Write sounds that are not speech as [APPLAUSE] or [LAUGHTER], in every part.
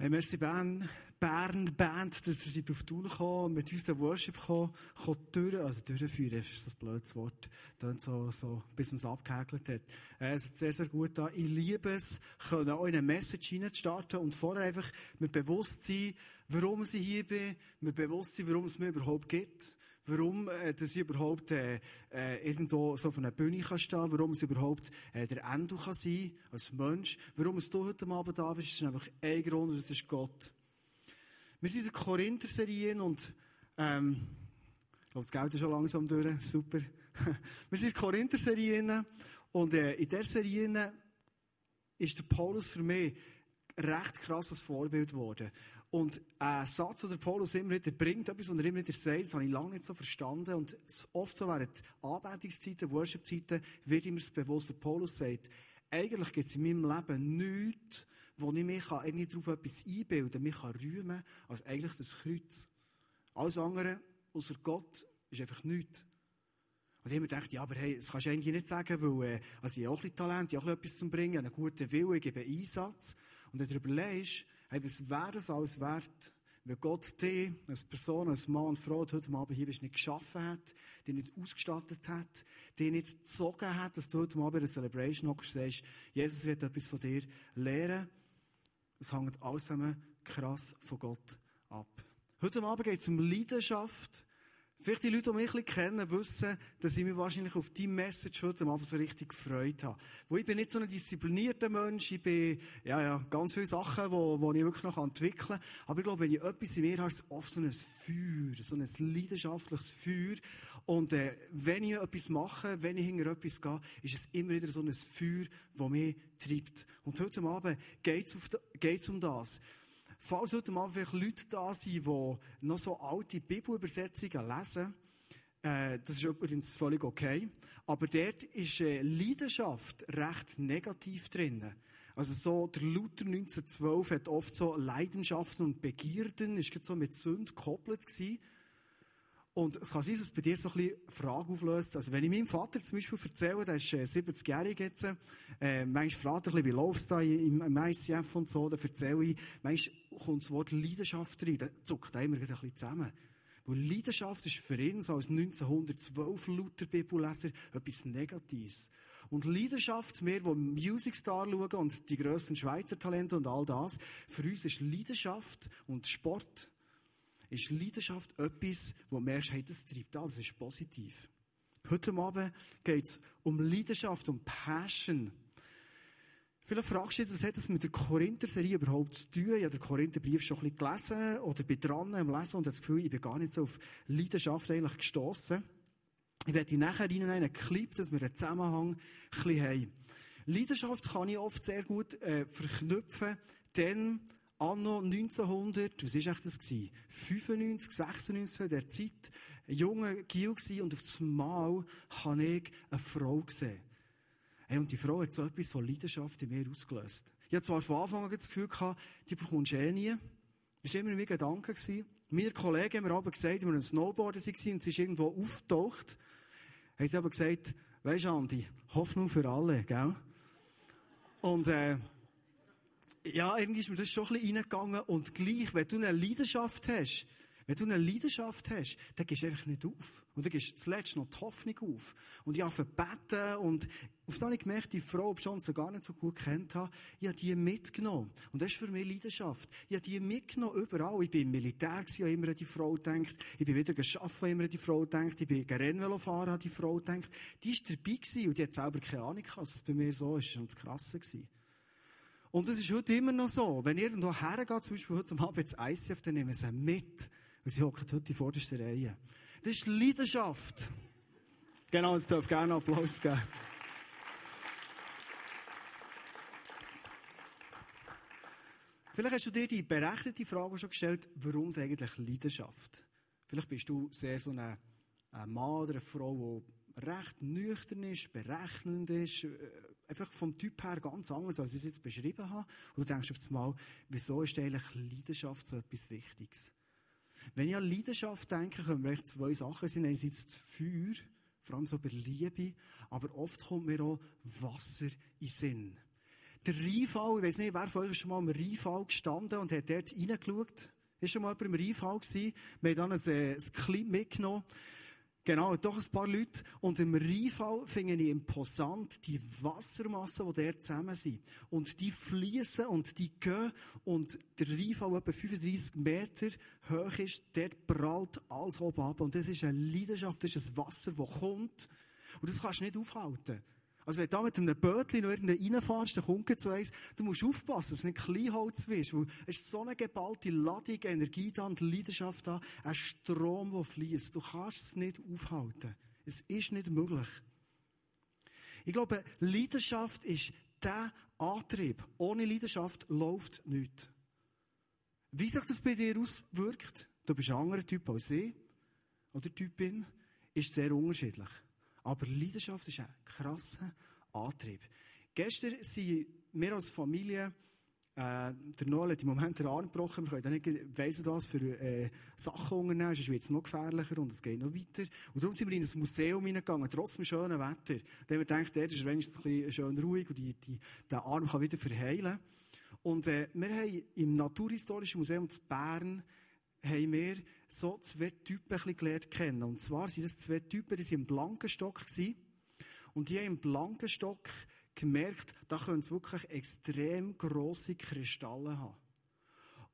Hey, merci Bern, Bern Band, dass ihr seid auf Tour gekommen, mit uns den Worship gekommen, durch, also durchführen, ist das blödes Wort, dann so, so, bis man es abgehäkelt hat. Äh, es ist sehr, sehr gut da. Ich liebe es, können auch in eine Message starten und vorher einfach mit Bewusstsein, warum ich hier bin, mit Bewusstsein, warum es mir überhaupt gibt warum äh, dass ich überhaupt äh, äh, irgendwo so auf einer Bühne kann stehen warum es überhaupt äh, der Endo kann sein als Mensch, warum es du heute Abend da bist, ist einfach ein Grund, und das ist Gott. Wir sind in der Korinther-Serie und ähm, ich glaube, das Geld ist schon langsam durch, super. [LAUGHS] Wir sind in der Korinther-Serie und äh, in dieser Serie ist der Paulus für mich recht krasses Vorbild geworden. Und ein Satz, den Paulus immer wieder bringt, etwas, was er immer wieder sagt, das habe ich lange nicht so verstanden. Und oft so während Anbetungszeiten, Worship-Zeiten, wird immer das bewusst, Paulus sagt, eigentlich gibt es in meinem Leben nichts, wo ich mich irgendwie darauf etwas einbilden kann, mich kann rühmen, als eigentlich das Kreuz. Alles andere, außer Gott, ist einfach nichts. Und ich habe mir gedacht, ja, aber hey, das kannst du eigentlich nicht sagen, weil, äh, also ich habe auch ein bisschen Talent, ich habe auch etwas zu bringen, einen guten Willen, ich gebe Einsatz. Und wenn du überlegst, hey, was wäre das alles wert, wenn Gott dich als Person, als Mann und Frau, die heute Abend hier bist, nicht geschaffen hat, dich nicht ausgestattet hat, dich nicht gezogen hat, dass du heute Abend in der Celebration hockst sagst, Jesus wird etwas von dir lernen. Es hängt alles krass von Gott ab. Heute Abend geht es um Leidenschaft, Vielleicht die Leute, die mich ein bisschen kennen, wissen, dass ich mich wahrscheinlich auf die Message heute Abend so richtig gefreut habe. Wo ich bin nicht so ein disziplinierter Mensch, ich bin, ja, ja, ganz viele Sachen, wo, wo ich wirklich noch entwickeln kann. Aber ich glaube, wenn ich etwas in mir habe, ist es oft so ein Feuer, so ein leidenschaftliches Feuer. Und, äh, wenn ich etwas mache, wenn ich hinter etwas gehe, ist es immer wieder so ein Feuer, das mich treibt. Und heute Abend geht es um das. Falls heute mal vielleicht Leute da sind, die noch so alte Bibelübersetzungen lesen, äh, das ist übrigens völlig okay. Aber dort ist äh, Leidenschaft recht negativ drin. Also so, der Luther 1912 hat oft so Leidenschaften und Begierden, ist so mit Sünd gekoppelt gewesen. Und es kann sein, dass es bei dir so ein bisschen Frage auflöst. Also, wenn ich meinem Vater zum Beispiel erzähle, der ist äh, 70-jährig jetzt, äh, manchmal fragt er ein bisschen, wie läuft's da im, im ICF und so, dann erzähle ich, manchmal kommt das Wort Leidenschaft rein, dann zuckt er immer ein bisschen zusammen. Weil Leidenschaft ist für ihn, so als 1912 Luther Bibelleser, etwas Negatives. Und Leidenschaft, wir, die Music Star schauen und die grössten Schweizer Talente und all das, für uns ist Leidenschaft und Sport ist Leidenschaft etwas, wo du merkst, hey, das treibt an, das ist positiv. Heute Abend geht es um Leidenschaft, um Passion. Vielleicht fragst du jetzt, was hat das mit der Korinther-Serie überhaupt zu tun? Ich habe den Korintherbrief schon ein bisschen gelesen oder bin dran am Lesen und habe das Gefühl, ich bin gar nicht so auf Leidenschaft eigentlich gestossen. Ich werde nachher in einen Clip, dass wir einen Zusammenhang ein bisschen haben. Leidenschaft kann ich oft sehr gut äh, verknüpfen, denn Anno 1900, was war das? 95, 96, in der Zeit, ein junger Gil und auf das Mal habe ich eine Frau gesehen. Hey, und die Frau hat so etwas von Leidenschaft in mir ausgelöst. Ich hatte zwar von Anfang an das Gefühl gehabt, die bekommst du eh nie. Das war immer mein Gedanke. Meine Kollegen haben mir aber gesagt, wir waren Snowboarden waren und sie ist irgendwo aufgetaucht, haben sie aber gesagt, weisst du, Andi, Hoffnung für alle, gell? Und, äh, ja, irgendwie ist mir das schon ein bisschen reingegangen. Und gleich, wenn du eine Leidenschaft hast, wenn du eine Leidenschaft hast, dann gehst du einfach nicht auf. Und dann gehst du zuletzt noch die Hoffnung auf. Und ich habe beten und auf das habe ich gemerkt, die Frau, ob ich sie gar nicht so gut kennt habe, ich habe die mitgenommen. Und das ist für mich Leidenschaft. Ich habe die mitgenommen überall. Ich bin im Militär gewesen, habe immer an die Frau gedacht. Ich bin wieder geschaffen, habe immer an die Frau gedacht. Ich bin Rennvelo fahren, an die Frau gedacht. Die ist dabei gewesen und die hat selber keine Ahnung gehabt, dass es bei mir so ist. Das war das Krasse. Und das ist heute immer noch so. Wenn irgendwo hergeht, zum Beispiel heute Abend ins ICF, dann nehmen sie mit. Und sie hocken heute in vorderster Reihe. Das ist Leidenschaft. Genau, es darf gerne Applaus geben. Vielleicht hast du dir die berechnete Frage schon gestellt, warum eigentlich Leidenschaft? Vielleicht bist du sehr so ein Mann oder eine Frau, die recht nüchtern ist, berechnend ist, äh, einfach vom Typ her ganz anders, als ich es jetzt beschrieben habe. Und du denkst auf einmal, wieso ist eigentlich Leidenschaft so etwas Wichtiges? Wenn ich an Leidenschaft denke, können wir echt zwei Sachen sein. Einerseits das Feuer, vor allem so über Liebe, aber oft kommt mir auch Wasser in Sinn. der Rheinfall, ich weiß nicht, wer von euch ist schon mal im Rheinfall gestanden und hat dort reingeschaut? Ist schon mal jemand im Rheinfall gewesen? Wir haben dann ein, äh, ein Clip mitgenommen. Genau, doch ein paar Leute. Und im Rheinfall finde ich imposant die Wassermassen, die dort zusammen sind. Und die fließen und die gehen. Und der Rheinfall etwa 35 Meter hoch ist, dort prallt alles oben ab. Und das ist eine Leidenschaft, das ist ein Wasser, das kommt. Und das kannst du nicht aufhalten. Also wenn du da mit einem Bötchen noch irgendeinen reinfährst, dann kommt so eins, du musst aufpassen, dass du nicht Kleinholz wirst, weil es ist so eine geballte Ladung, Energie da und Leidenschaft da, ein Strom, der fließt. Du kannst es nicht aufhalten. Es ist nicht möglich. Ich glaube, Leidenschaft ist der Antrieb. Ohne Leidenschaft läuft nichts. Wie sich das bei dir auswirkt, du bist ein anderer Typ als ich, oder Typin, ist sehr unterschiedlich. Aber Leidenschaft ist ein krasser Antrieb. Gestern sind wir als Familie, äh, der Noel hat im Moment den Arm gebrochen, wir können nicht weiss was für äh, Sachen unternehmen, sonst wird es noch gefährlicher und es geht noch weiter. Und darum sind wir in ein Museum hineingegangen, trotz dem schönen Wetter. Da haben wir gedacht, der ist wenigstens ein bisschen schön ruhig und die, die, der Arm kann wieder verheilen. Und äh, wir haben im Naturhistorischen Museum zu Bern haben wir so zwei Typen gelernt kennen. Und zwar sind das zwei Typen, die waren im Blankenstock. Und die haben im Blankenstock gemerkt, da können sie wirklich extrem grosse Kristalle haben.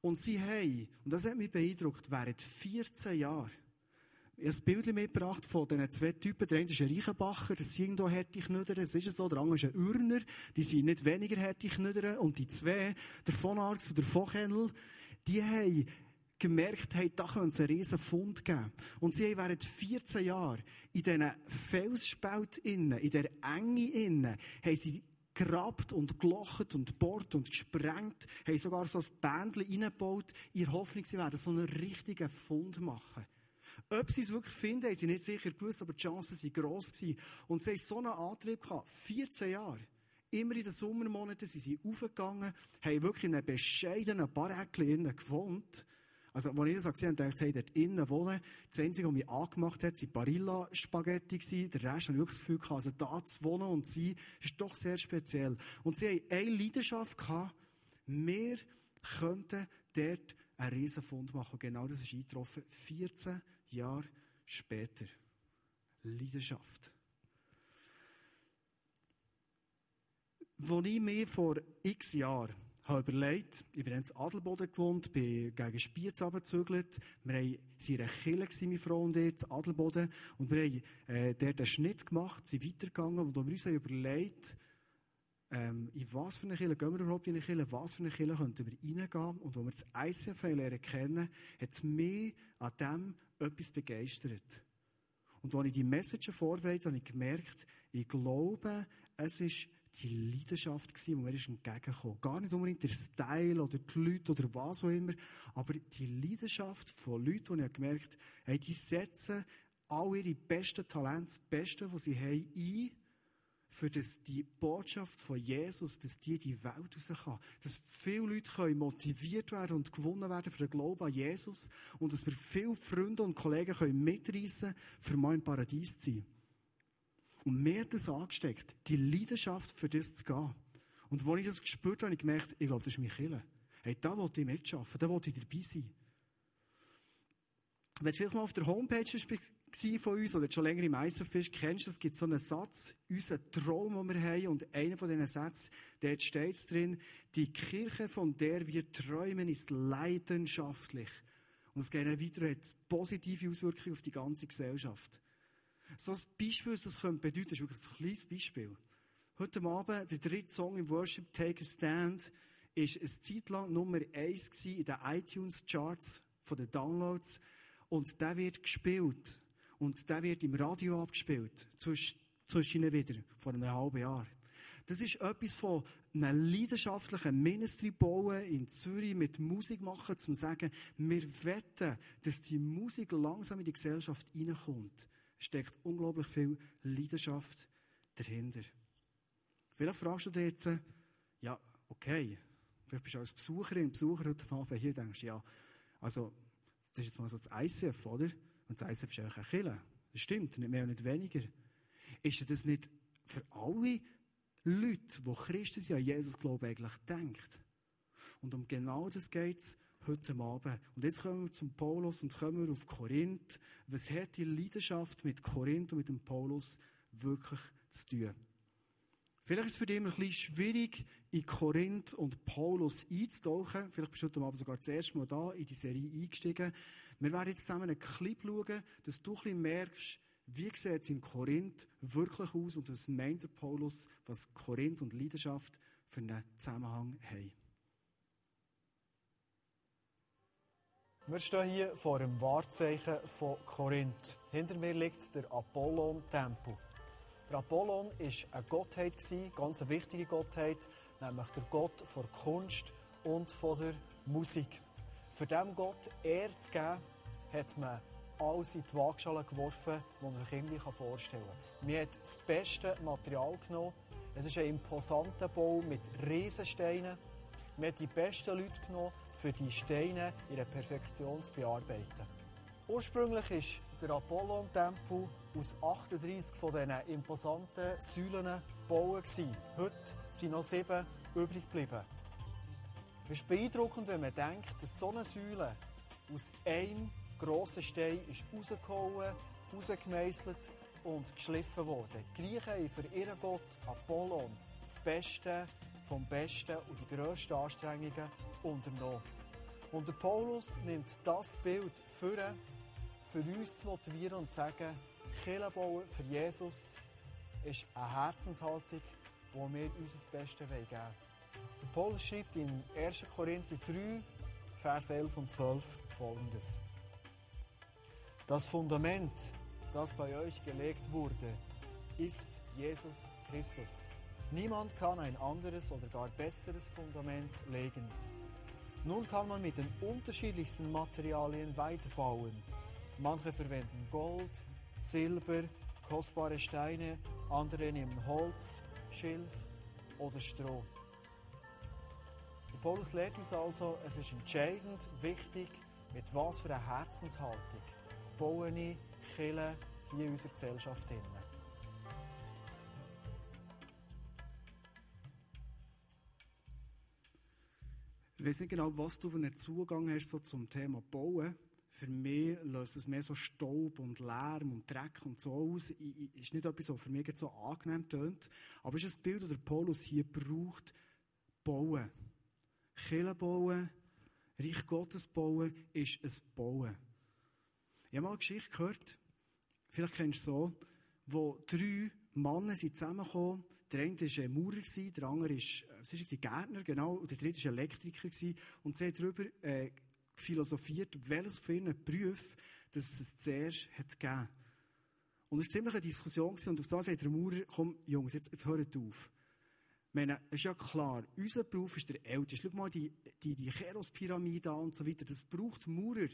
Und sie haben, und das hat mich beeindruckt, während 14 Jahren, ich habe ein Bild mitgebracht von diesen zwei Typen. Der eine ist ein Reichenbacher, das sind irgendwo harte Knödel, das ist so. Der andere ist ein Urner, die sind nicht weniger harte Knödel. Und die zwei, der von Arx und der von Kennel, die haben gemerkt haben, da könnte es einen riesen Fund geben. Und sie haben während 14 Jahren in diesen Felsspalt innen, in der Enge innen, haben sie gerabt und gelocht und bohrt und gesprengt, haben sogar so ein Bändchen reingebaut, in Hoffnung, sie werden so einen richtigen Fund machen. Ob sie es wirklich finden, haben sie nicht sicher gewusst, aber die Chancen waren gross. Und sie haben so einen Antrieb gehabt. 14 Jahre. Immer in den Sommermonaten sind sie aufgegangen, haben wirklich in einem bescheidenen Barräckchen gewohnt also, als ich das gesehen habe, dachte ich, hey, dort innen wohnen. Das Einzige, was mich angemacht hat, waren Barilla-Spaghetti. Der Rest habe ich wirklich das Gefühl gehabt, also da zu wohnen und zu sein, ist doch sehr speziell. Und sie haben eine Leidenschaft wir könnten dort einen riesen Fund machen. Genau das ist eingetroffen. 14 Jahre später. Leidenschaft. Als ich mir vor x Jahren habe überlegt, ich bin in Adelboden gewohnt, bin gegen Spiez runtergezügelt. Wir waren in einer Kirche, meine Frau und ich, in Adelboden. Und wir haben äh, dort einen Schnitt gemacht, sind weitergegangen und wir uns haben überlegt, ähm, in was für eine Kirche gehen wir überhaupt in eine Kirche, was für eine Kirche könnten wir reingehen. Und als wir das ICF lernen kennen, hat mich an dem etwas begeistert. Und als ich die Message vorbereitet habe, habe ich gemerkt, ich glaube, es ist die Leidenschaft gewesen, die mir ist entgegengekommen. Gar nicht unbedingt der Style oder die Leute oder was auch immer, aber die Leidenschaft von Leuten, die ich gemerkt habe, die setzen all ihre besten Talente, das Beste, was sie haben, ein, für das die Botschaft von Jesus, dass die die Welt raus kann. Dass viele Leute können motiviert werden und gewonnen werden für den Glauben an Jesus und dass wir viele Freunde und Kollegen können mitreißen, für mein Paradies zu sein. Und mir hat das angesteckt, die Leidenschaft für das zu gehen. Und als ich das gespürt habe, habe ich gemerkt, ich glaube, das ist mein Killer. Hey, da wollte ich mitschaffen, da wollte ich dabei sein. Wenn du vielleicht mal auf der Homepage von uns oder schon länger im ISF bist, kennst du, es gibt so einen Satz, unseren Traum, den wir haben, und einer von diesen Sätzen, dort steht drin, die Kirche, von der wir träumen, ist leidenschaftlich. Und es geht weiter, hat positive Auswirkungen auf die ganze Gesellschaft. So ein Beispiel, was das könnte bedeuten, ist wirklich ein kleines Beispiel. Heute Abend, der dritte Song im Worship, Take a Stand, ist eine Zeit lang Nummer eins in den iTunes Charts von den Downloads. Und der wird gespielt. Und der wird im Radio abgespielt. Zwischen wieder, vor einem halben Jahr. Das ist etwas von einem leidenschaftlichen Ministry bauen in Zürich mit Musik machen, zum sagen, wir wetten, dass die Musik langsam in die Gesellschaft reinkommt steckt unglaublich viel Leidenschaft dahinter. Vielleicht fragst du dich jetzt, ja, okay, vielleicht bist du als Besucherin, Besucher heute Abend hier, denkst ja, also, das ist jetzt mal so das ICF, oder? Und das ICF ist eigentlich ein Killer. Das stimmt, nicht mehr und nicht weniger. Ist das nicht für alle Leute, die Christen sind, an Jesus glauben, eigentlich denkt. Und um genau das geht es heute Abend. Und jetzt kommen wir zum Paulus und kommen wir auf Korinth. Was hat die Leidenschaft mit Korinth und mit dem Paulus wirklich zu tun? Vielleicht ist es für dich ein bisschen schwierig, in Korinth und Paulus einzutauchen. Vielleicht bist du heute Abend sogar das erste Mal da in die Serie eingestiegen. Wir werden jetzt zusammen einen Clip schauen, dass du ein bisschen merkst, wie sieht es in Korinth wirklich aus und was meint der Paulus, was Korinth und Leidenschaft für einen Zusammenhang haben. Wir stehen hier vor einem Wahrzeichen von Korinth. Hinter mir liegt der Apollon-Tempel. Der Apollon war eine Gottheit, eine ganz wichtige Gottheit, nämlich der Gott von Kunst und der Musik. Für diesem Gott Ehre zu geben, hat man alles in die Waagschale geworfen, was man sich irgendwie vorstellen kann. Man hat das beste Material genommen. Es ist ein imposanter Bau mit Riesensteinen. Man hat die besten Leute genommen, für die Steine in der Perfektion zu bearbeiten. Ursprünglich ist der Apollon-Tempel aus 38 von diesen imposanten Säulen gebaut. Heute sind noch sieben übrig geblieben. Es ist beeindruckend, wenn man denkt, dass so eine Säule aus einem grossen Stein ist rausgehauen, rausgemeißelt und geschliffen worden. Die Griechen haben für ihren Gott Apollon das Beste vom Besten und die grössten Anstrengungen unternommen. Und der Paulus nimmt das Bild für, für uns zu motivieren und zu sagen, Kirche bauen für Jesus ist eine Herzenshaltung, wo wir uns das Beste geben wollen. Der Paulus schreibt in 1. Korinther 3, Vers 11 und 12 folgendes. Das Fundament, das bei euch gelegt wurde, ist Jesus Christus. Niemand kann ein anderes oder gar besseres Fundament legen. Nun kann man mit den unterschiedlichsten Materialien weiterbauen. Manche verwenden Gold, Silber, kostbare Steine, andere nehmen Holz, Schilf oder Stroh. Der Paulus lehrt uns also, es ist entscheidend wichtig, mit was für einer Herzenshaltung baue ich Kirche hier in unserer Gesellschaft hin. Ich weiß nicht genau, was du für einen Zugang hast so zum Thema Bauen. Für mich löst es mehr so Staub und Lärm und Dreck und so aus. Ich, ist nicht etwas, was für mich so angenehm tönt. Aber es ist ein Bild, das der Paulus hier braucht. Bauen. Kirche bauen, Reich Gottes bauen, ist ein Bauen. Ich habe mal eine Geschichte gehört, vielleicht kennst du es so, wo drei Männer sind zusammengekommen. Der eine war Maurer, der andere war Gärtner, genau, und der dritte war Elektriker. Und sie haben darüber äh, philosophiert, welches von ihren Berufen das es zuerst hat gegeben. Und es war ziemlich eine Diskussion und auf so sagt der Maurer, komm, Jungs, jetzt, jetzt hört auf. Ich meine, es ist ja klar, unser Beruf ist der älteste. Schau mal die, die, die Cheros-Pyramide an und so weiter. Das braucht Maurer.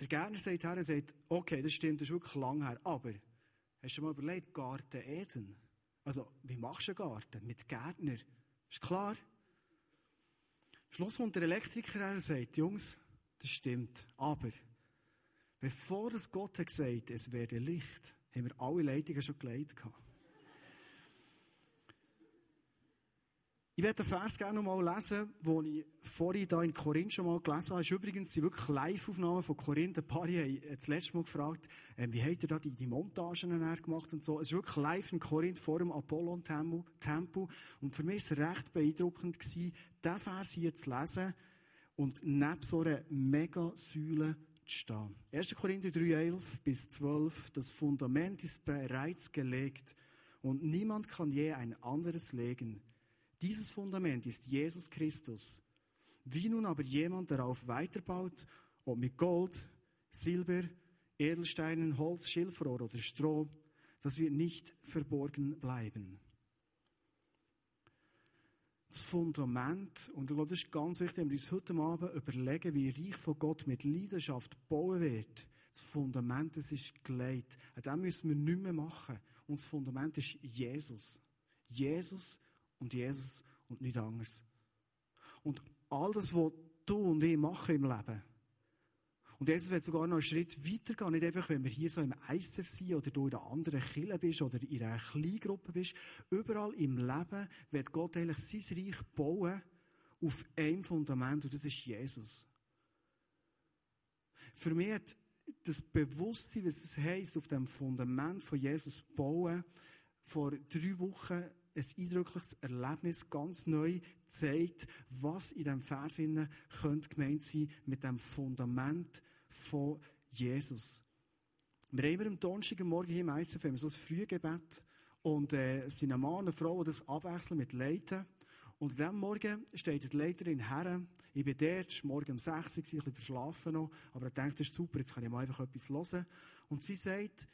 Der Gärtner sagt her, er sagt, okay, das stimmt, das ist wirklich lang her. Aber, hast du mal überlegt, Garten Eden? Also, wie machst du einen Garten? Mit Gärtner? Ist klar? Schluss kommt der Elektriker her und sagt, Jungs, das stimmt. Aber, bevor das Gott hat gesagt, es werde Licht, haben wir alle Leitungen schon gelegt gehabt. Ich werde den Vers gerne noch mal lesen, den ich vorhin hier in Korinth schon mal gelesen habe. Es ist übrigens die wirklich Live-Aufnahmen von Korinth. Ein paar haben das letzte Mal gefragt, äh, wie habt ihr da die, die Montagen gemacht und so. Es ist wirklich live in Korinth vor dem Apollon-Tempel. Und für mich war es recht beeindruckend gewesen, diesen Vers hier zu lesen und neben so einer Mega-Säule zu stehen. 1. Korinther 3, 11 bis 12. Das Fundament ist bereits gelegt und niemand kann je ein anderes legen. Dieses Fundament ist Jesus Christus. Wie nun aber jemand darauf weiterbaut, ob mit Gold, Silber, Edelsteinen, Holz, Schilfrohr oder Stroh, das wird nicht verborgen bleiben. Das Fundament, und ich glaube, das ist ganz wichtig, wenn wir uns heute Abend überlegen, wie Reich von Gott mit Leidenschaft bauen wird. Das Fundament, das ist gelegt. Dem müssen wir nichts mehr machen. Und das Fundament ist Jesus. Jesus und Jesus und nichts anderes. Und all das, was du und ich machen im Leben, Und Jesus wird sogar noch einen Schritt weitergehen. Nicht einfach, wenn wir hier so im ICF sind oder du in einer anderen Kirche bist oder in einer Kleingruppe bist. Überall im Leben wird Gott eigentlich sein Reich bauen auf einem Fundament und das ist Jesus. Für mich hat das Bewusstsein, was es heisst, auf dem Fundament von Jesus bauen, vor drei Wochen ein eindrückliches Erlebnis ganz neu zeigt, was in diesem Vers könnte gemeint sein mit dem Fundament von Jesus. Wir haben am Donnerstag Morgen hier im ICF so ein Frühgebet und äh, es sind ein Mann eine Frau, die das abwechseln mit Leiten. Und an diesem Morgen steht die Leiterin her. Ich bin dort, es war morgen um 6 Uhr, ein bisschen verschlafen noch, aber ich dachte, das ist super, jetzt kann ich mal einfach etwas hören. Und sie sagt,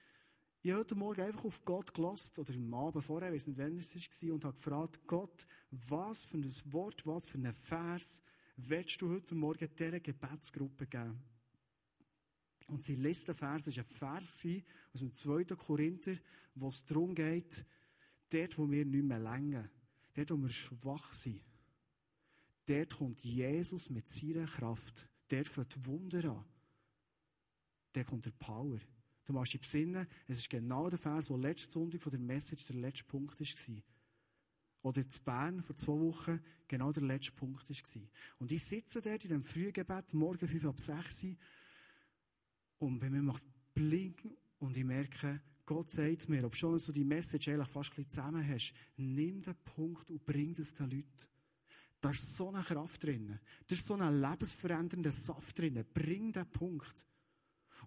ich habe heute Morgen einfach auf Gott gelost oder im Abend vorher, ich weiß nicht, wann es war, und habe gefragt, Gott, was für ein Wort, was für ein Vers willst du heute Morgen dieser Gebetsgruppe geben? Und liest den Vers, war ein Vers aus dem 2. Korinther, wo es darum geht, dort, wo wir nicht mehr länger, dort, wo wir schwach sind, dort kommt Jesus mit seiner Kraft, dort fängt Wunder an. Dort kommt der Power. Du machst dich besinnen, es ist genau der Vers, der letzte Sonntag von der Message der letzte Punkt war. Oder zu Bern vor zwei Wochen genau der letzte Punkt war. Und ich sitze dort in dem Frühgebet, morgen 5 ab 6 Uhr, und bei mir macht es blinken und ich merke, Gott sagt mir, ob schon so die Message eigentlich fast ein zusammen hast, nimm den Punkt und bring es den Leuten. Da ist so eine Kraft drin. Da ist so ein lebensverändernder Saft drin. Bring den Punkt.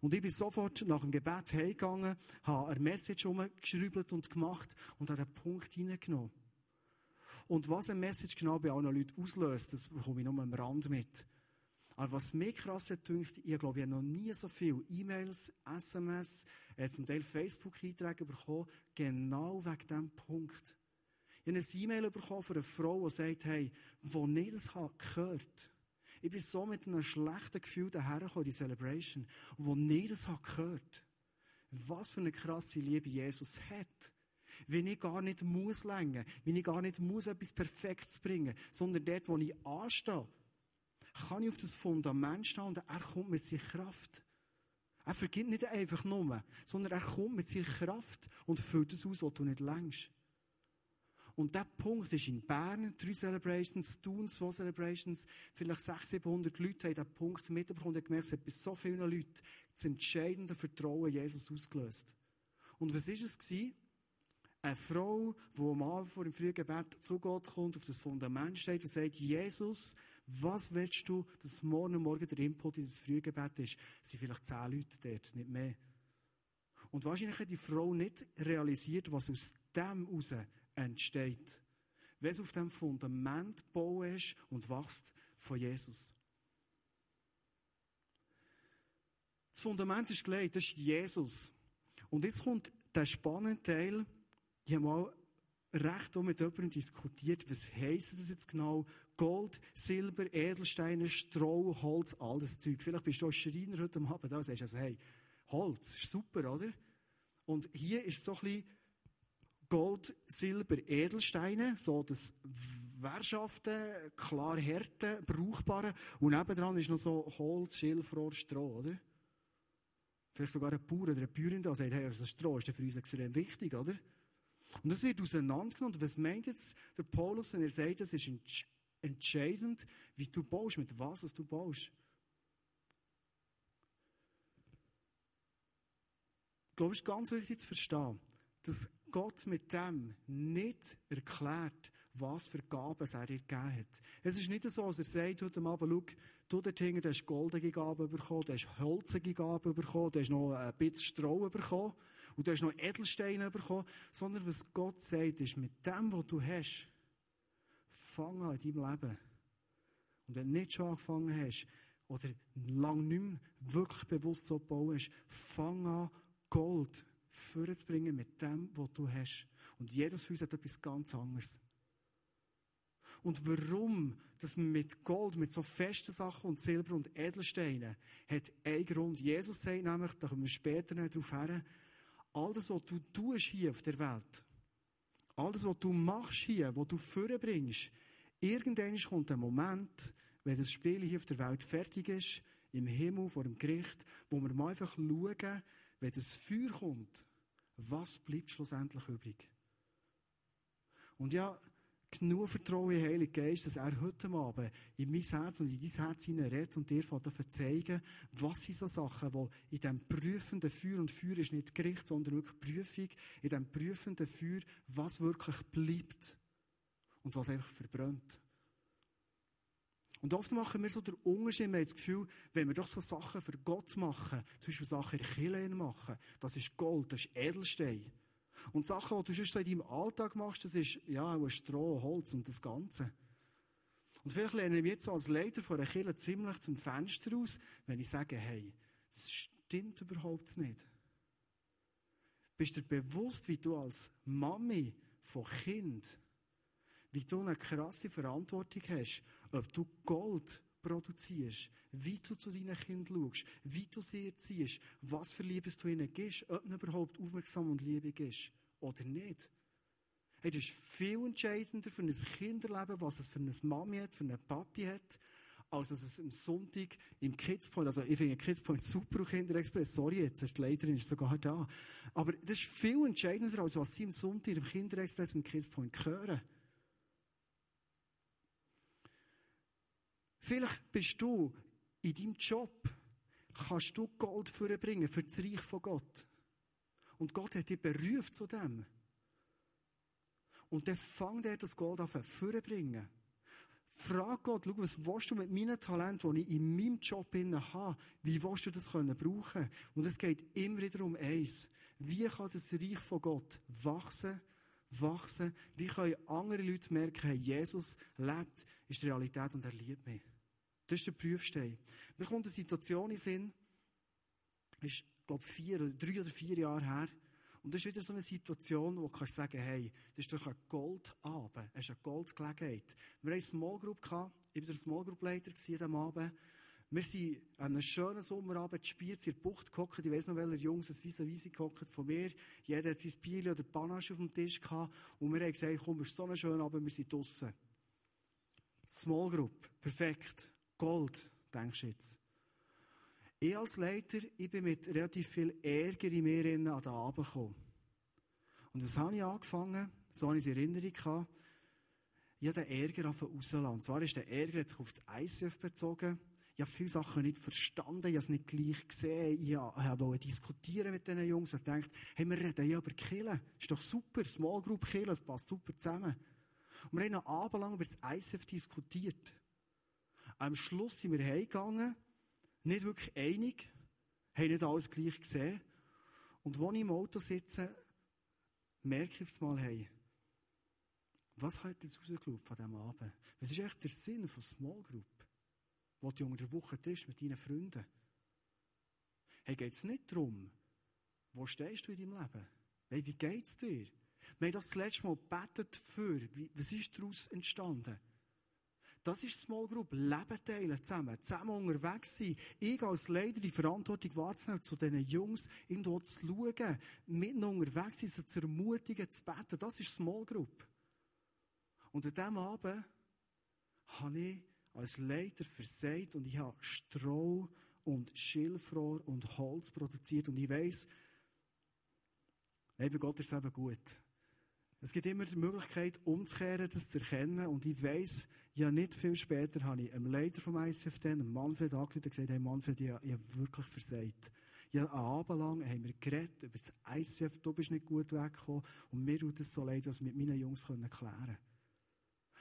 Und ich bin sofort nach dem Gebet heimgegangen, habe eine Message umgeschrübelt und gemacht und habe den Punkt hineingenommen. Und was eine Message genau bei allen Leuten auslöst, das bekomme ich nur am Rand mit. Aber was mir krass dünkt, ich glaube, ich habe noch nie so viele E-Mails, SMS, äh, zum Teil Facebook-Einträge bekommen, genau wegen diesem Punkt. Ich habe eine E-Mail bekommen von einer Frau, die sagt, hey, wo ich das habe gehört, ich bin so mit einem schlechten Gefühl dahergekommen, die Celebration. Wo ich das habe gehört, was für eine krasse Liebe Jesus hat. Wenn ich gar nicht muss länger, wenn ich gar nicht muss etwas Perfektes bringen, sondern dort, wo ich anstehe, kann ich auf das Fundament stehen und er kommt mit seiner Kraft. Er vergibt nicht einfach nur, sondern er kommt mit seiner Kraft und füllt es aus, was du nicht längst. Und der Punkt ist in Bern, drei Celebrations, Thun, zwei Celebrations, vielleicht 600, 700 Leute haben diesen Punkt mitbekommen und gemerkt, es hat bei so vielen Leuten das entscheidende Vertrauen Jesus ausgelöst. Und was war es gewesen? Eine Frau, die am Abend vor dem frühen Gebet zu Gott kommt, auf das Fundament steht und sagt, Jesus, was willst du, dass morgen Morgen der Input in das Frühgebet ist? Es sind vielleicht zehn Leute dort, nicht mehr. Und wahrscheinlich hat die Frau nicht realisiert, was aus dem heraus entsteht. Wenn es auf dem Fundament bauen ist und wächst von Jesus. Das Fundament ist gelegt, das ist Jesus. Und jetzt kommt der spannende Teil. Ich habe mal recht mit jemandem diskutiert, was heisst das jetzt genau? Gold, Silber, Edelsteine, Stroh, Holz, all das Zeug. Vielleicht bist du auch Schreiner heute Abend da und sagst also, hey, Holz, ist super, oder? Und hier ist so ein bisschen Gold, Silber, Edelsteine, so das Währschaften, klar Härte, brauchbare. Und nebendran ist noch so Holz, Schilfrohr, Stroh, oder? Vielleicht sogar ein Bauer oder eine Bäuerin, der sagt, hey, also Stroh ist für uns extrem wichtig, oder? Und das wird auseinandergenommen. Was meint jetzt der Paulus, wenn er sagt, es ist entscheidend, wie du baust, mit was du baust? Ich glaube, es ist ganz wichtig zu verstehen, dass Gott mit dem nicht erklärt, was für Gaben er dir gegeben hat. Es ist nicht so, dass er sagt heute Abend, schau, du dort hinten, hast goldige Gaben bekommen, du hast holzige Gaben bekommen, du hast noch ein bisschen Stroh bekommen und du hast noch Edelsteine bekommen, sondern was Gott sagt, ist, mit dem, was du hast, fang an in deinem Leben. Und wenn du nicht schon angefangen hast, oder lang nicht mehr wirklich bewusst so bauen hast, fang an, Gold vorzubringen mit dem, was du hast. Und jedes uns hat etwas ganz anderes. Und warum, dass man mit Gold, mit so festen Sachen und Silber und Edelsteinen, hat einen Grund. Jesus sagt nämlich, da kommen wir später noch darauf her, all das, was du tust hier auf der Welt, all das, was du machst hier, was du vorbringst, irgendwann kommt ein Moment, wenn das Spiel hier auf der Welt fertig ist, im Himmel vor dem Gericht, wo wir mal einfach schauen, wenn das Feuer kommt, was bleibt schlussendlich übrig? Und ja, genug Vertrauen Heiligen Geist, dass er heute Abend in mein Herz und in dein Herz redet und dir davon zeigen, was sind so Sachen, die in diesem prüfenden Feuer, und Feuer ist nicht Gericht, sondern wirklich Prüfung, in diesem prüfenden Feuer, was wirklich bleibt und was einfach verbrennt. Und oft machen wir so den Unterschied, wir haben das Gefühl, wenn wir doch so Sachen für Gott machen, zum Beispiel Sachen in der Kirche machen, das ist Gold, das ist Edelstein. Und Sachen, die du sonst so in deinem Alltag machst, das ist, ja, auch Stroh, Holz und das Ganze. Und vielleicht lehne ich mich jetzt als Leiter von einer Kirche ziemlich zum Fenster aus, wenn ich sage, hey, das stimmt überhaupt nicht. Bist du dir bewusst, wie du als Mami von Kind, wie du eine krasse Verantwortung hast, ob du Gold produzierst, wie du zu deinen Kindern schaust, wie du sie erziehst, was für Liebes du ihnen gibst, ob ihnen überhaupt aufmerksam und liebig ist oder nicht. Das ist viel entscheidender für ein Kinderleben, was es für eine Mami hat, für einen Papi hat, als dass es am Sonntag im Kidspoint, also ich finde Kidspoint super und Kinderexpress, sorry jetzt, ist die Leiterin ist sogar da. Aber das ist viel entscheidender, als was sie am Sonntag im Kinderexpress im Kidspoint hören. Vielleicht bist du in deinem Job, kannst du Gold vorbringen für das Reich von Gott. Und Gott hat dich berufen zu dem. Und dann fängt er das Gold an vorbringen. Frag Gott, schau, was willst du mit meinen Talenten, die ich in meinem Job habe, wie willst du das können brauchen? Und es geht immer wieder um eins. Wie kann das Reich von Gott wachsen, wachsen? Wie können andere Leute merken, Jesus lebt, ist die Realität und er liebt mich? Das ist der Prüfstein. Mir kommt eine Situation in Sinn, ist, glaube vier drei oder vier Jahre her. Und das ist wieder so eine Situation, wo kannst sagen, hey, das ist doch ein Goldabend, es ist eine Goldgelegenheit. Wir hatten eine Small Group, ich war der Small Group Leiter an Abend. Wir sind an einem schönen Sommerabend gespielt, in der Bucht gehockt. Ich weiss noch, welche Jungs ein vis à gehockt von mir. Jeder hat sein Bier oder Panache auf dem Tisch gehabt. Und wir haben gesagt, komm, es ist so ein schöner Abend, wir sind draussen. Small Group, perfekt. Gold, denkst du jetzt. Ich als Leiter, ich bin mit relativ viel Ärger in mir an den Abend gekommen. Und was habe ich angefangen? So habe ich es in Erinnerung gehabt. Ich habe den Ärger rauslassen. Und zwar ist der Ärger sich auf das ICF bezogen. Ich habe viele Sachen nicht verstanden, ich habe es nicht gleich gesehen. Ich wollte diskutieren mit diesen Jungs und gedacht, hey, wir reden ja über Killen. Ist doch super, Small Group Killen, das passt super zusammen. Und wir haben einen Abend lang über das ICF diskutiert. Am Schluss sind wir heimgegangen, nicht wirklich einig, haben nicht alles gleich gesehen. Und als ich im Auto sitze, merke ich auf einmal, hey, was hat jetzt rausgeschaut von diesem Abend? Was ist echt der Sinn von Small Group, wo du unter der Woche triffst mit deinen Freunden? Hey, geht es nicht darum, wo stehst du in deinem Leben? Hey, wie geht es dir? Wir haben das letzte Mal gebetet für. Was ist daraus entstanden? Das ist Small Group. Leben teilen zusammen. Zusammen unterwegs sein. Ich als Leiter die Verantwortung wahrzunehmen, zu diesen Jungs irgendwo zu schauen. Mitten unterwegs sein, sie zu ermutigen, zu beten. Das ist Small Group. Und an diesem Abend habe ich als Leiter versagt und ich habe Stroh und Schilfrohr und Holz produziert. Und ich weiss, eben Gott ist eben gut. Es gibt immer die Möglichkeit, umzukehren, das zu erkennen. Und ich weiss, ja, nicht viel später habe ich einem Leiter vom ICF einem Manfred, angerufen und gesagt, hey Manfred, ich, ich habe wirklich versagt. Ja, einen Abend lang haben wir geredet über das ICF, du bist nicht gut weggekommen und mir tut es so leid, was mit meinen Jungs können klären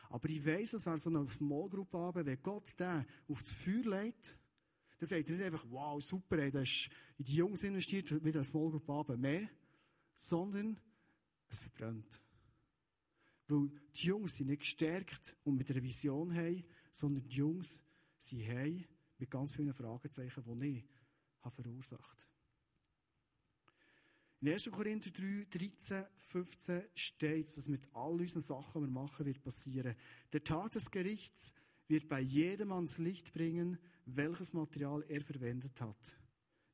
Aber ich weiss, es wäre so eine Small Group Abend, wenn Gott den auf das Feuer legt, dann sagt er nicht einfach, wow, super, ey, das ist in die Jungs investiert, wieder eine Small Group Abend mehr, sondern es verbrennt. Weil die Jungs sind nicht gestärkt und mit einer Vision haben, sondern die Jungs sind haben mit ganz vielen Fragezeichen, die ich habe verursacht In 1. Korinther 3, 13, 15 steht, was mit all unseren Sachen, die wir machen, wird passieren. Der Tag des Gerichts wird bei jedem ans Licht bringen, welches Material er verwendet hat.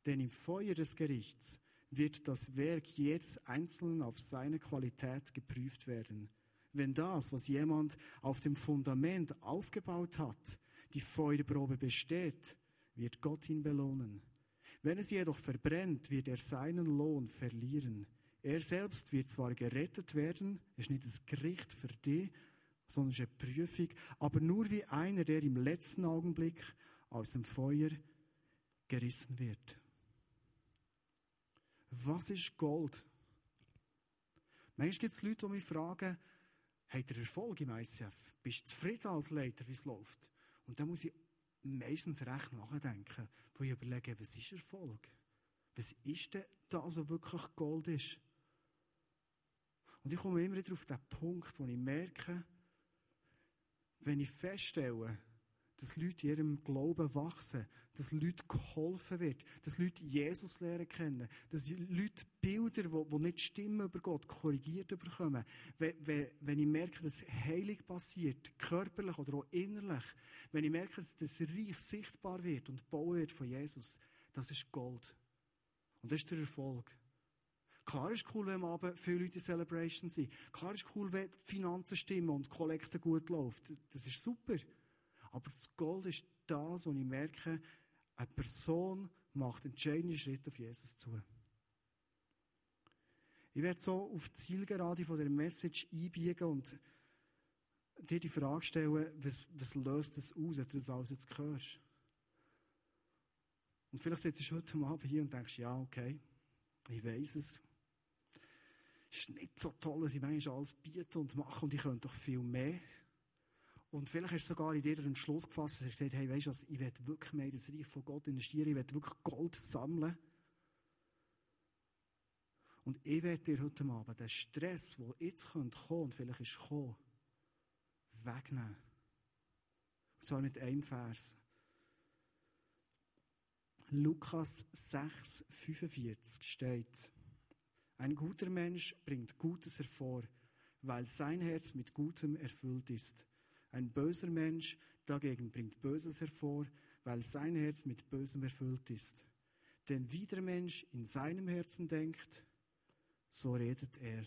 Denn im Feuer des Gerichts wird das Werk jedes Einzelnen auf seine Qualität geprüft werden. Wenn das, was jemand auf dem Fundament aufgebaut hat, die Feuerprobe besteht, wird Gott ihn belohnen. Wenn es jedoch verbrennt, wird er seinen Lohn verlieren. Er selbst wird zwar gerettet werden, es ist nicht das Gericht für dich, sondern es ist eine Prüfung, aber nur wie einer, der im letzten Augenblick aus dem Feuer gerissen wird. Was ist Gold? Manchmal gibt es Leute, die mich fragen, hat er Erfolg im ICF? Bist du zufrieden als Leiter, wie es läuft? Und dann muss ich meistens recht nachdenken, wo ich überlege, was ist Erfolg? Was ist denn das, was wirklich Gold ist? Und ich komme immer wieder auf den Punkt, wo ich merke, wenn ich feststelle, dass Leute in ihrem Glauben wachsen, dass Leute geholfen wird, dass Leute Jesus lernen kennen, dass Leute Bilder, die, die nicht stimmen über Gott, korrigiert bekommen. Wenn, wenn, wenn ich merke, dass Heilig passiert, körperlich oder auch innerlich, wenn ich merke, dass das Reich sichtbar wird und gebaut wird von Jesus, das ist Gold. Und das ist der Erfolg. Klar ist cool, wenn am Abend viele Leute in Celebration sind. Klar ist cool, wenn die Finanzen stimmen und die Kollekte gut läuft. Das ist super. Aber das Gold ist das, wo ich merke, eine Person macht entscheidende Schritte auf Jesus zu. Ich werde so auf die Zielgerade von der Message einbiegen und dir die Frage stellen, was, was löst das aus, wenn du das alles jetzt hörst? Und vielleicht sitzt du heute Abend hier und denkst, ja, okay, ich weiß es. Es ist nicht so toll, dass ich manchmal alles biete und mache und ich könnte doch viel mehr. Und vielleicht hast du sogar in dir den Entschluss gefasst, dass du gesagt hey, weißt du was, ich will wirklich mehr in das Reich von Gott investieren, ich will wirklich Gold sammeln. Und ich werde dir heute Abend den Stress, der jetzt kommen und vielleicht ist gekommen, wegnehmen. Und zwar mit einem Vers. Lukas 6, 45 steht, ein guter Mensch bringt Gutes hervor, weil sein Herz mit Gutem erfüllt ist. Ein böser Mensch dagegen bringt Böses hervor, weil sein Herz mit Bösem erfüllt ist. Denn wie der Mensch in seinem Herzen denkt, so redet er.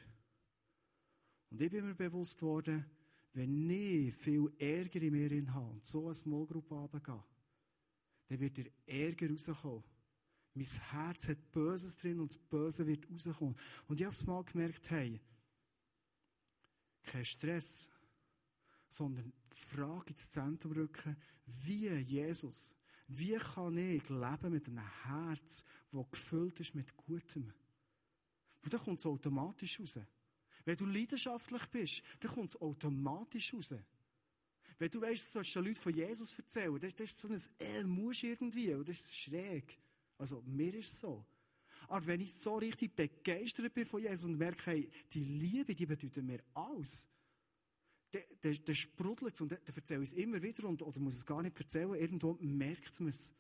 Und ich bin mir bewusst worden, wenn ich viel Ärger in mir habe und so eine Small Group runtergehe, dann wird der Ärger rauskommen. Mein Herz hat Böses drin und das Böse wird rauskommen. Und ich habe es mal gemerkt, hey, kein Stress, sondern die Frage ins Zentrum rücken, wie Jesus, wie kann ich leben mit einem Herz, das gefüllt ist mit Gutem? Und dann kommt es automatisch raus. Wenn du leidenschaftlich bist, dann kommt es automatisch raus. Wenn du weißt, du sollst den Leuten von Jesus erzählen, das, das ist so ein, er muss irgendwie, und das ist schräg. Also, mir ist es so. Aber wenn ich so richtig begeistert bin von Jesus und merke, hey, die Liebe, die bedeutet mir alles, dann, sprudelt es und dann, erzähle ich es immer wieder und, oder muss es gar nicht erzählen. Irgendwo merkt man es.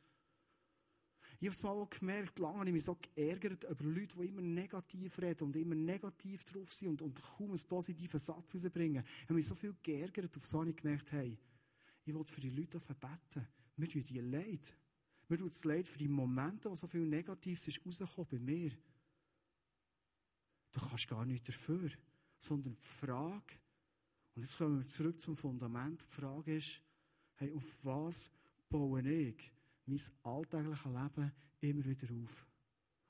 Ich habe es mal auch gemerkt, lange habe ich mich so geärgert über Leute, die immer negativ reden und immer negativ drauf sind und, und kaum einen positiven Satz rausbringen. Ich habe mich so viel geärgert, auf so habe ich gemerkt, hey, ich will für die Leute beten. Mir tut die leid. Mir tut es leid für die Momente, wo so viel Negatives ist rausgekommen bei mir. Du kannst gar nichts dafür. Sondern die Frage, und jetzt kommen wir zurück zum Fundament. Die Frage ist, hey, auf was baue ich mein alltägliches Leben immer wieder auf?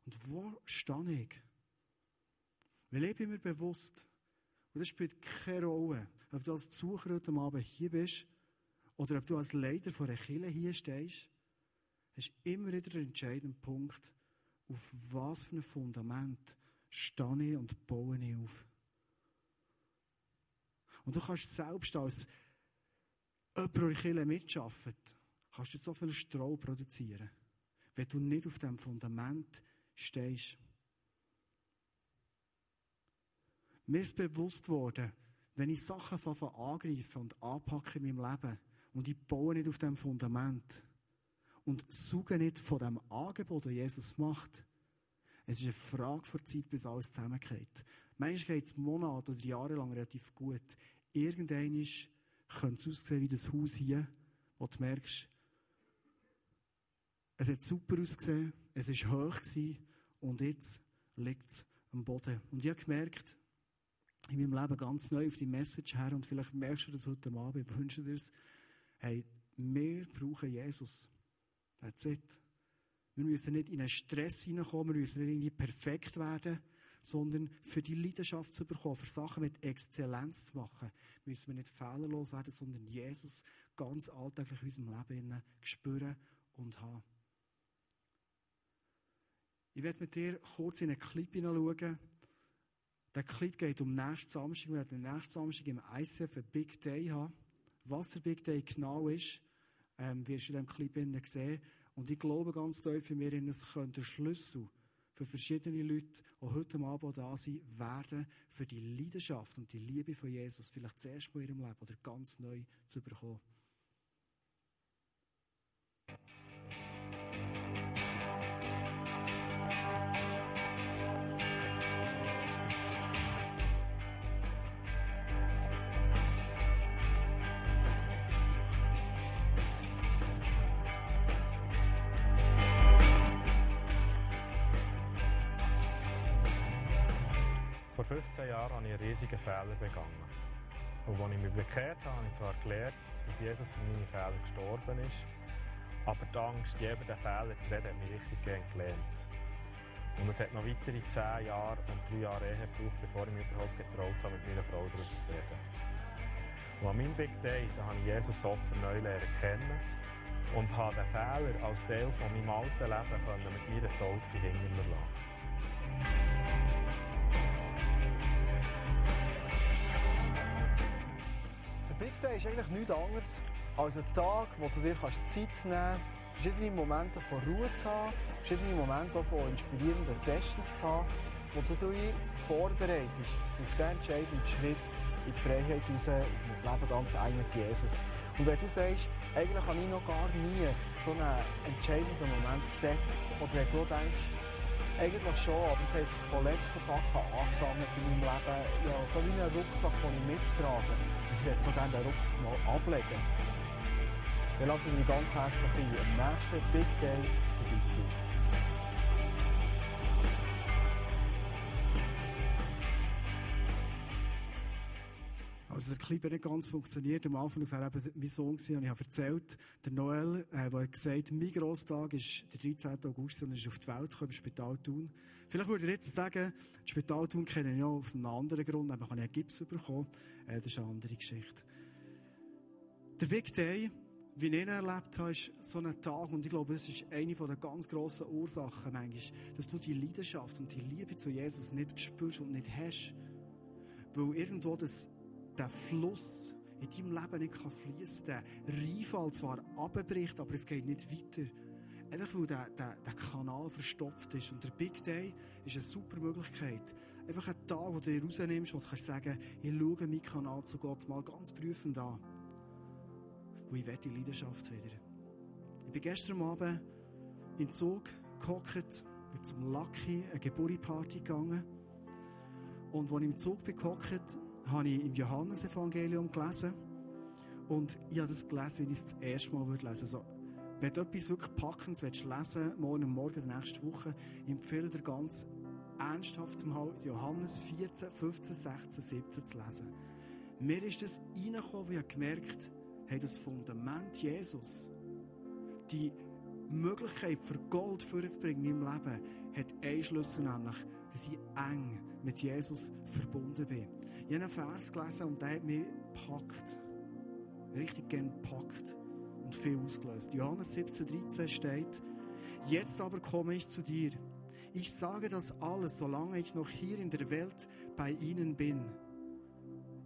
Und wo stehe ich? Weil ich bin mir bewusst, und das spielt keine Rolle, ob du als Besucher heute Abend hier bist oder ob du als Leiter von einer Kirche hier stehst, es ist immer wieder der entscheidende Punkt, auf was für ein Fundament stehe ich und baue ich auf. Und du kannst selbst als jemand, der in mitarbeitet, kannst du so viel Stroh produzieren, wenn du nicht auf dem Fundament stehst. Mir ist bewusst worden, wenn ich Sachen von angreife und anpacke in meinem Leben und ich baue nicht auf dem Fundament und suche nicht von dem Angebot, das Jesus macht, es ist eine Frage vor Zeit, bis alles zusammengeht. Manchmal geht es Monate oder Jahre lang relativ gut. Irgendwann könnte es aussehen wie das Haus hier, wo du merkst, es hat super ausgesehen, es war hoch gewesen, und jetzt liegt es am Boden. Und ich habe gemerkt, in meinem Leben ganz neu auf die Message her, und vielleicht merkst du das heute Abend, ich wünsche dir es, hey, wir brauchen Jesus. That's it. Wir müssen nicht in einen Stress hineinkommen, wir müssen nicht irgendwie perfekt werden, sondern für die Leidenschaft zu bekommen, für Sachen mit Exzellenz zu machen, müssen wir nicht fehlerlos werden, sondern Jesus ganz alltäglich in unserem Leben spüren und haben. Ich werde mit dir kurz in einen Clip hineinschauen. Der Clip geht um nächsten Samstag. Wir werden nächsten Samstag im ICF einen Big Day haben. Was der Big Day genau ist, ähm, wirst du in diesem Clip sehen. Und ich glaube ganz tief in mir, es könnte der Schlüssel für verschiedene Leute, die heute Abend da sind, werden, für die Leidenschaft und die Liebe von Jesus vielleicht zuerst in ihrem Leben oder ganz neu zu bekommen. Habe ich einen riesigen Fehler begangen. Und als ich mich bekehrt habe, habe ich zwar gelernt, dass Jesus für meine Fehler gestorben ist, aber die Angst, je über den Fehler zu reden, hat mich richtig gelernt. Und es hat noch weitere 10 Jahre und 3 Jahre Ehe gebraucht, bevor ich mich überhaupt getraut habe, mit meiner Frau darüber zu reden. Und an meinem Big Day da habe ich Jesus Opfer neu lernen kennen und habe den Fehler als Teil von meinem alten Leben mit meiner Taufe hinter Big Day ist eigentlich nichts anderes als ein Tag, wo du dir Zeit nehmen kannst, verschiedene Momente von Ruhe zu haben, verschiedene Momente von inspirierenden Sessions zu haben, wo du dich vorbereitest auf den entscheidenden Schritt in die Freiheit raus, auf ein Leben ganz eng mit Jesus. Und wenn du sagst, eigentlich habe ich noch gar nie so einen entscheidenden Moment gesetzt, oder wenn du denkst, eigentlich schon, aber es haben sich von letzten Sachen angesammelt in meinem Leben, ja, so wie ein Rucksack, den ich mittrage ich würde so den Rucksack mal ablegen. Dann lade ich mich ganz herzlich ein, am nächsten Big Day dabei zu sein. Also der Clip hat nicht ganz funktioniert. Am Anfang war eben mein Sohn und ich habe erzählt, der Noel, äh, der hat gesagt, mein Grosstag ist der 13. August und er ist auf die Welt gekommen, im Spital Thun. Vielleicht würde ich jetzt sagen, das Spital Thun kenne ich auch aus einem anderen Grund, habe ich einen Gips bekommen. Äh, das ist eine andere Geschichte. Der Big Day, wie ich ihn erlebt habe, ist so ein Tag, und ich glaube, das ist eine der ganz grossen Ursachen manchmal, dass du die Leidenschaft und die Liebe zu Jesus nicht spürst und nicht hast. Weil irgendwo das der Fluss in deinem Leben nicht fließen kann. Der Rheinfall zwar abbricht, aber es geht nicht weiter. Einfach weil der, der, der Kanal verstopft ist. Und der Big Day ist eine super Möglichkeit. Einfach ein Tag, wo du dir rausnimmst und kannst sagen, ich schaue meinen Kanal zu Gott mal ganz prüfend an. Und ich will die Leidenschaft wieder. Ich bin gestern Abend im Zug gehockt, bin zum Lucky eine Geburtstagsparty gegangen. Und als ich im Zug bin gehockt, habe ich im Johannesevangelium gelesen. Und ich habe das gelesen, wie ich es das erste Mal lesen würde. Also, wenn du etwas wirklich Packendes willst lesen morgen Morgen der nächsten Woche, empfehle dir ganz ernsthaft mal Johannes 14, 15, 16, 17 zu lesen. Mir ist das reingekommen, wo ich gemerkt habe, das Fundament Jesus, die Möglichkeit für Gold vorzubringen in meinem Leben, hat einen Schlüssel, nämlich, dass ich eng mit Jesus verbunden bin. Ich habe einen Vers gelesen und der hat mich gepackt. Richtig gern gepackt und viel ausgelöst. Johannes 17, 13 steht, Jetzt aber komme ich zu dir. Ich sage das alles, solange ich noch hier in der Welt bei ihnen bin.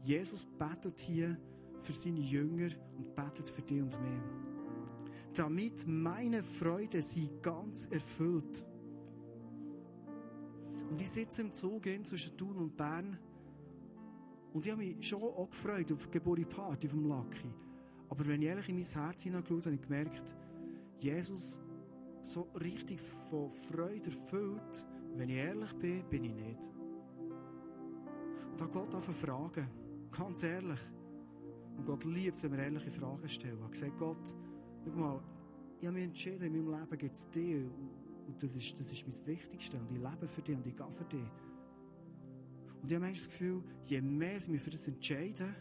Jesus betet hier für seine Jünger und betet für dich und mich. Damit meine Freude sie ganz erfüllt. Und ich sitze im Zug zwischen Thun und Bern und ich habe mich schon auch gefreut auf die Geburtstagsparty vom Lucky. Aber wenn ich ehrlich in mein Herz hineingeschaut habe, habe ich gemerkt, Jesus so richtig von Freude erfüllt, wenn ich ehrlich bin, bin ich nicht. Und da Gott auf fragen, ganz ehrlich. Und Gott liebt es, wenn wir ehrliche Fragen stellen. Er hat gesagt, Gott, schau mal, ich habe mich entschieden, in meinem Leben gibt es dich. Und das ist, das ist mein Wichtigste. Und ich lebe für dich und ich gehe für dich. Und ich habe das Gefühl, je mehr ich mich für das entscheide,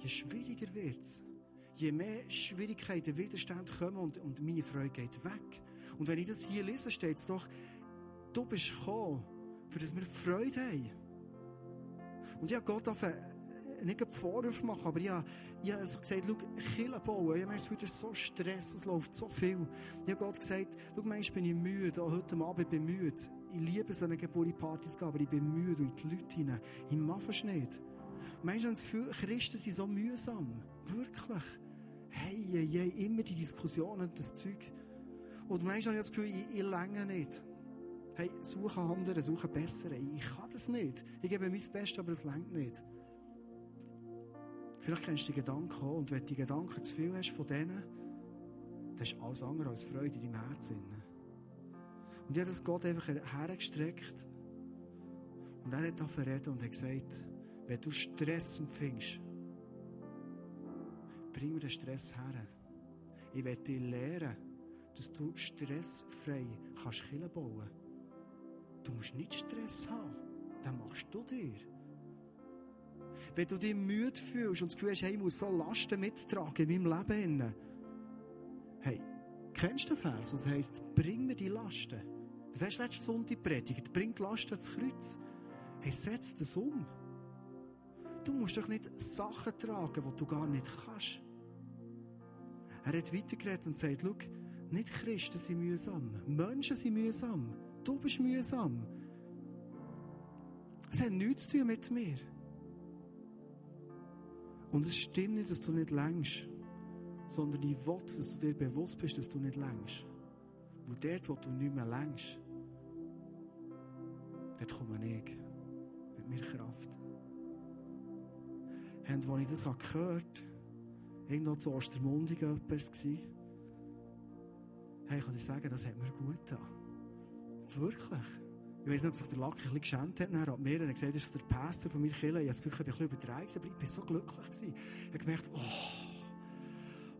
je schwieriger wird es. Je mehr Schwierigkeiten, Widerstände kommen und, und meine Freude geht weg. Und wenn ich das hier lese, steht es doch, du bist gekommen, für das wir Freude haben. Und habe Gott auf nicht einen Vorwurf machen, aber habe, ich habe so gesagt, schau, Kille bauen, ich meine, es wird so Stress, es läuft so viel. Ich habe Gott gesagt, schau, manchmal bin ich müde, auch heute Abend bin ich müde. Ich liebe es, an eine Geburtstagsparty zu gehen, aber ich bin müde und die Leute hinein. Ich mache es nicht. Manchmal haben Christen sind so mühsam. Wirklich. Hey, hey, hey, immer die Diskussionen und das Zeug. Und manchmal habe ich das Gefühl, ich, ich länge nicht. Hey, suche andere, suche bessere. Ich kann das nicht. Ich gebe mein Bestes, aber es längt nicht. Vielleicht kennst du die Gedanken auch. Und wenn du die Gedanken zu viel hast von denen, dann ist alles andere als Freude in deinem Herzen. Und ich habe das Gott einfach hergestreckt. Und er hat da verreden und hat gesagt, wenn du Stress empfindest, bring mir den Stress her. Ich werde dir lehren, dass du stressfrei kannst Kille bauen. Du musst nicht Stress haben. Dann machst du dir. Wenn du dich müde fühlst und das Gefühl hast, hey, ich muss so Lasten mittragen in meinem Leben. Hey, kennst du den Vers, was heisst, bring mir die Lasten? Was hast du letzte Sonntag predigt? Bring die Lasten ans Kreuz. Hey, setz das um. Du musst doch nicht Sachen tragen, die du gar nicht kannst. Er hat weitergeredet und sagt, schau, nicht Christen sind mühsam. Menschen sind mühsam. Du bist mühsam. Es hat nichts zu tun mit mir. Und es stimmt nicht, dass du nicht längst, sondern ich will, dass du dir bewusst bist, dass du nicht längst. Wo dort, wo du nicht mehr längst, dort komme ich mit mir Kraft. Und als ich das gehört habe, irgendwo zu Ostermundigen jemand war, hey, ich kann dir sagen, das hat mir gut getan. Wirklich. Ich weiß nicht, ob sich der Lack ein bisschen geschämt hat. Er hat mir und gesagt, das ist der Pastor von mir Kille. Ich habe es wirklich ein bisschen übertragen, aber ich war so glücklich. Ich habe gemerkt, oh,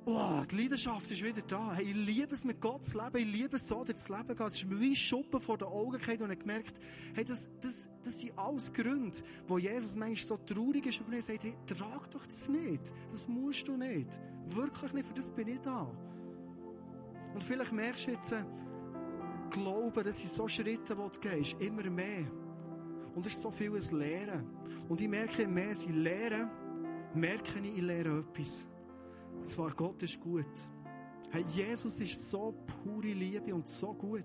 oh, die Leidenschaft ist wieder da. Hey, ich liebe es mit Gott zu leben. Ich liebe es so, durch das Leben gehen. Es ist mir wie Schuppen vor den Augen gekommen und ich gemerkt, hey, das, das, das sind alles Gründe, wo Jesus manchmal so traurig ist und er sagt, hey, trag doch das nicht. Das musst du nicht. Wirklich nicht, für das bin ich da. Und vielleicht merkst du jetzt, Glauben, das sind so Schritte, die du gehst, immer mehr. Und es ist so vieles Lehren. Und ich merke, mehr sie lehren, merke ich, ich lehre etwas. Und zwar, Gott ist gut. Hey, Jesus ist so pure Liebe und so gut.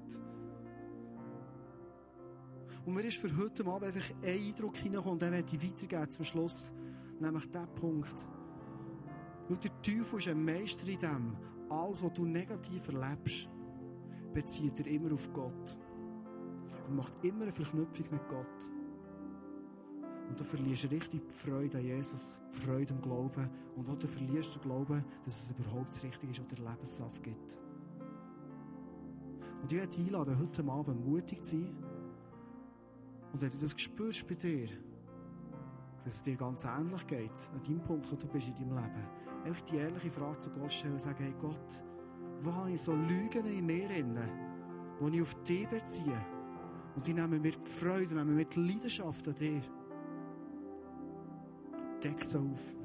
Und mir ist für heute Abend einfach ein Eindruck hineingekommen, und den werde ich weitergeben zum Schluss. Nämlich der Punkt. Nur der Teufel ist ein Meister in dem. Alles, was du negativ erlebst, bezieht er immer auf Gott. Er macht immer eine Verknüpfung mit Gott. Und du verlierst richtig die Freude an Jesus, die Freude am Glauben. Und auch du verlierst den Glauben, dass es überhaupt das Richtige ist, was dir Lebenssaft gibt. Und ich dich einladen, heute Abend mutig zu sein. Und wenn du das spürst bei dir, dass es dir ganz ähnlich geht, an deinem Punkt, wo du bist in deinem Leben, einfach die ehrliche Frage zu Gott stellen und sagen, hey Gott, wo habe ich so Lügen in mir inne, die ich auf dich beziehe. Und die nehmen mir die Freude, nehmen mir die Leidenschaft an dir. Deck so auf.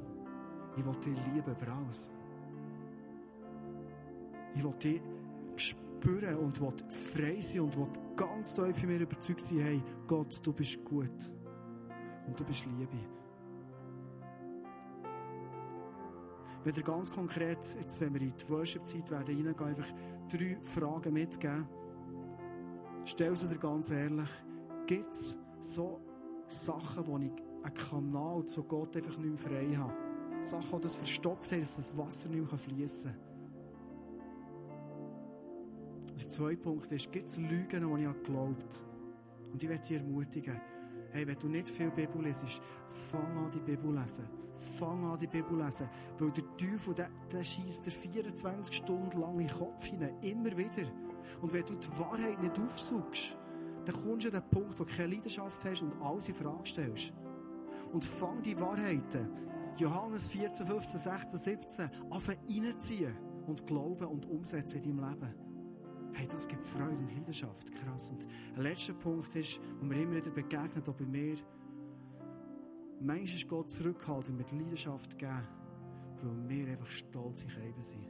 Ich will dich lieben über alles. Ich will dich spüren und will frei sein und will ganz tief in mir überzeugt sein, hey, Gott, du bist gut. Und du bist Liebe. Wenn ihr ganz konkret, jetzt, wenn wir in die Worship-Zeit werden reingehen, einfach drei Fragen mitgeben. Stell sie dir ganz ehrlich. Gibt es so Sachen, wo ich einen Kanal zu Gott einfach nicht mehr frei habe? Sachen, die das verstopft haben, dass das Wasser nicht mehr fließen kann. Der zweite Punkt ist, gibt es Lügen, die ich geglaubt habe? Und ich möchte dich ermutigen, hey, wenn du nicht viel Bibel lesest, fang an, die Bibel zu lesen. Fang an, die Bibel zu lesen. Weil der Teufel, der, der schießt dir 24 Stunden lang in den Kopf hinein. Immer wieder. Und wenn du die Wahrheit nicht aufsuchst, dann kommst du an den Punkt, wo du keine Leidenschaft hast und alles in Frage stellst. Und fang die Wahrheiten, Johannes 14, 15, 16, 17, an reinziehen und glauben und umsetzen in deinem Leben. Hey, das gibt Freude und Leidenschaft. Krass. Und ein letzter Punkt ist, wo mir immer wieder begegnet, auch bei mir, Manchmal ist Gott zurückhaltend mit Leidenschaft geben, weil wir einfach stolz in Scheiben sind.